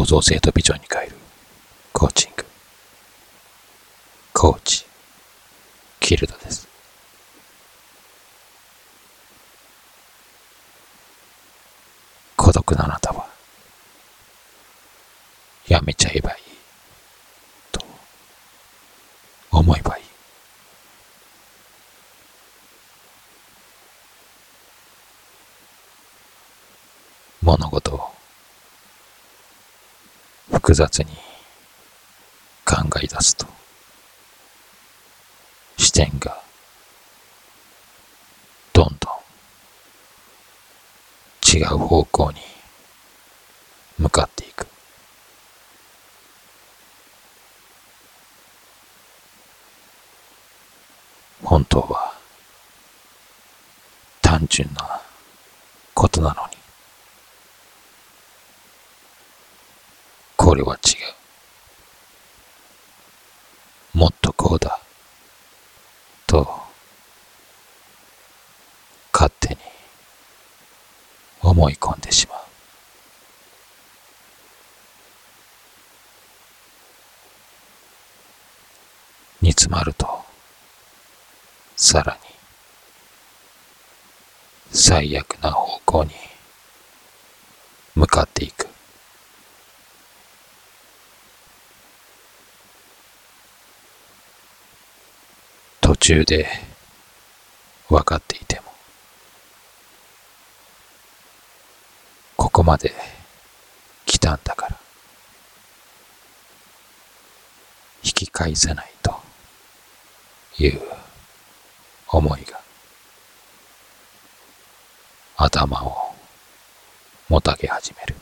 創造性とビジョンに変える。コーチング。コーチ。キルドです。孤独なあなたはやめちゃえばいい。と思えばいい。物事を複雑に考え出すと視点がどんどん違う方向に向かっていく。本当は単純なことなのに。これは違う。もっとこうだ。と勝手に思い込んでしまう。煮詰まるとさらに最悪な方向に向かっていく。中で分かっていてもここまで来たんだから引き返せないという思いが頭をもたげ始める。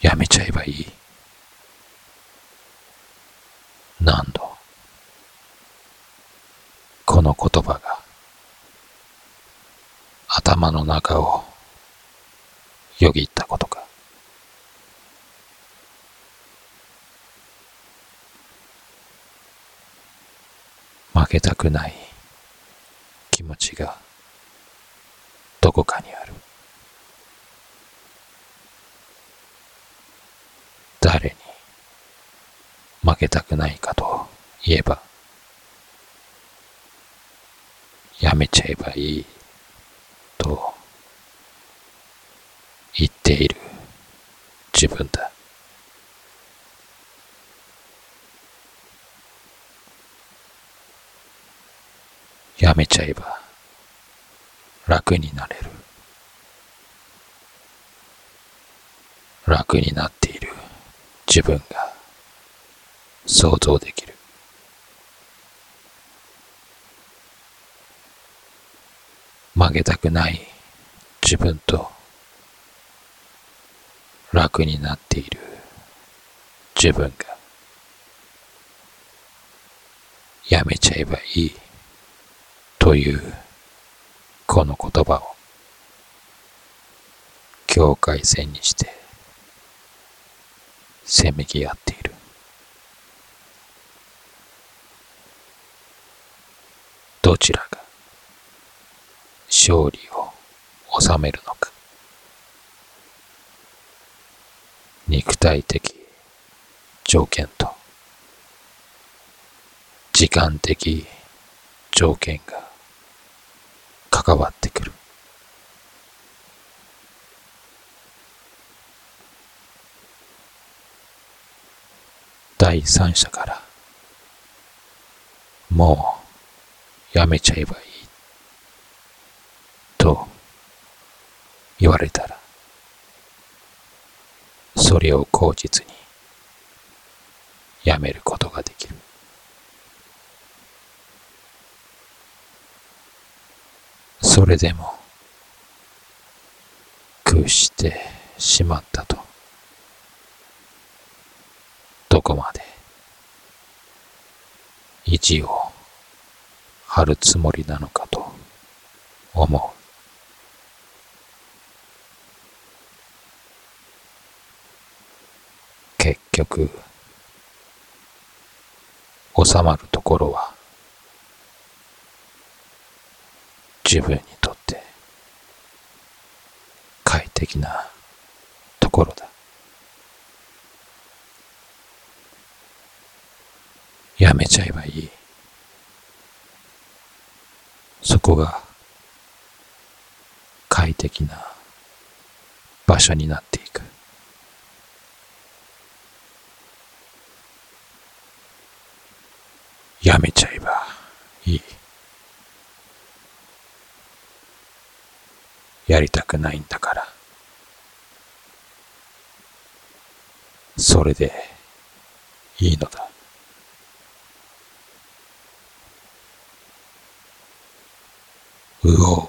やめちゃえばいい何度この言葉が頭の中をよぎったことか。負けたくない気持ちがどこかにある。誰に負けたくないかと言えばやめちゃえばいいと言っている。自分だ。やめちゃえば楽になれる。楽になっている自分が想像できる。曲げたくない。自分と楽になっている。自分が。やめちゃえばいい。というこの言葉を。境界線にしてせめぎ合っている。どちらが勝利を収めるのか。肉体的条件と時間的条件が関わってくる。第三者からもうやめちゃえばいいと言われたらそれを口実にやめることができる。それでも屈してしまったとどこまで意地を張るつもりなのかと思う。結局収まるところは自分にとって的なところだ。やめちゃえばいい。そこが快適な場所になっていく。やめちゃえばいい。やりたくないんだから。それでいいのだ。右往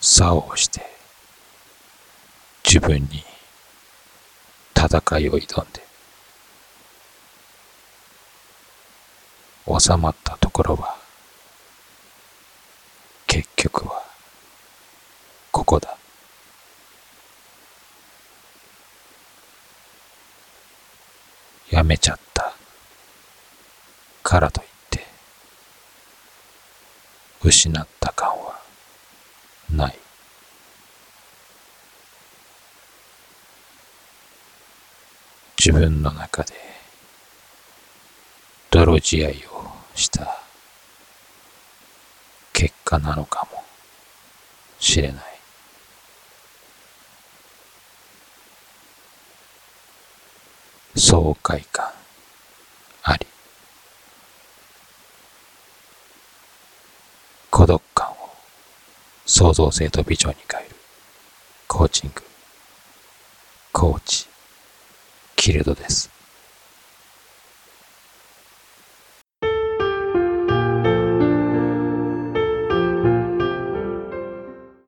左往して自分に戦いを挑んで収まったところは結局はここだ。やめちゃったからといって失った感はない。自分の中で泥仕合をした結果なのかもしれない。爽快感あり。孤独感を創造性とビジョンに変える。コーチング。コーチ。キルドです。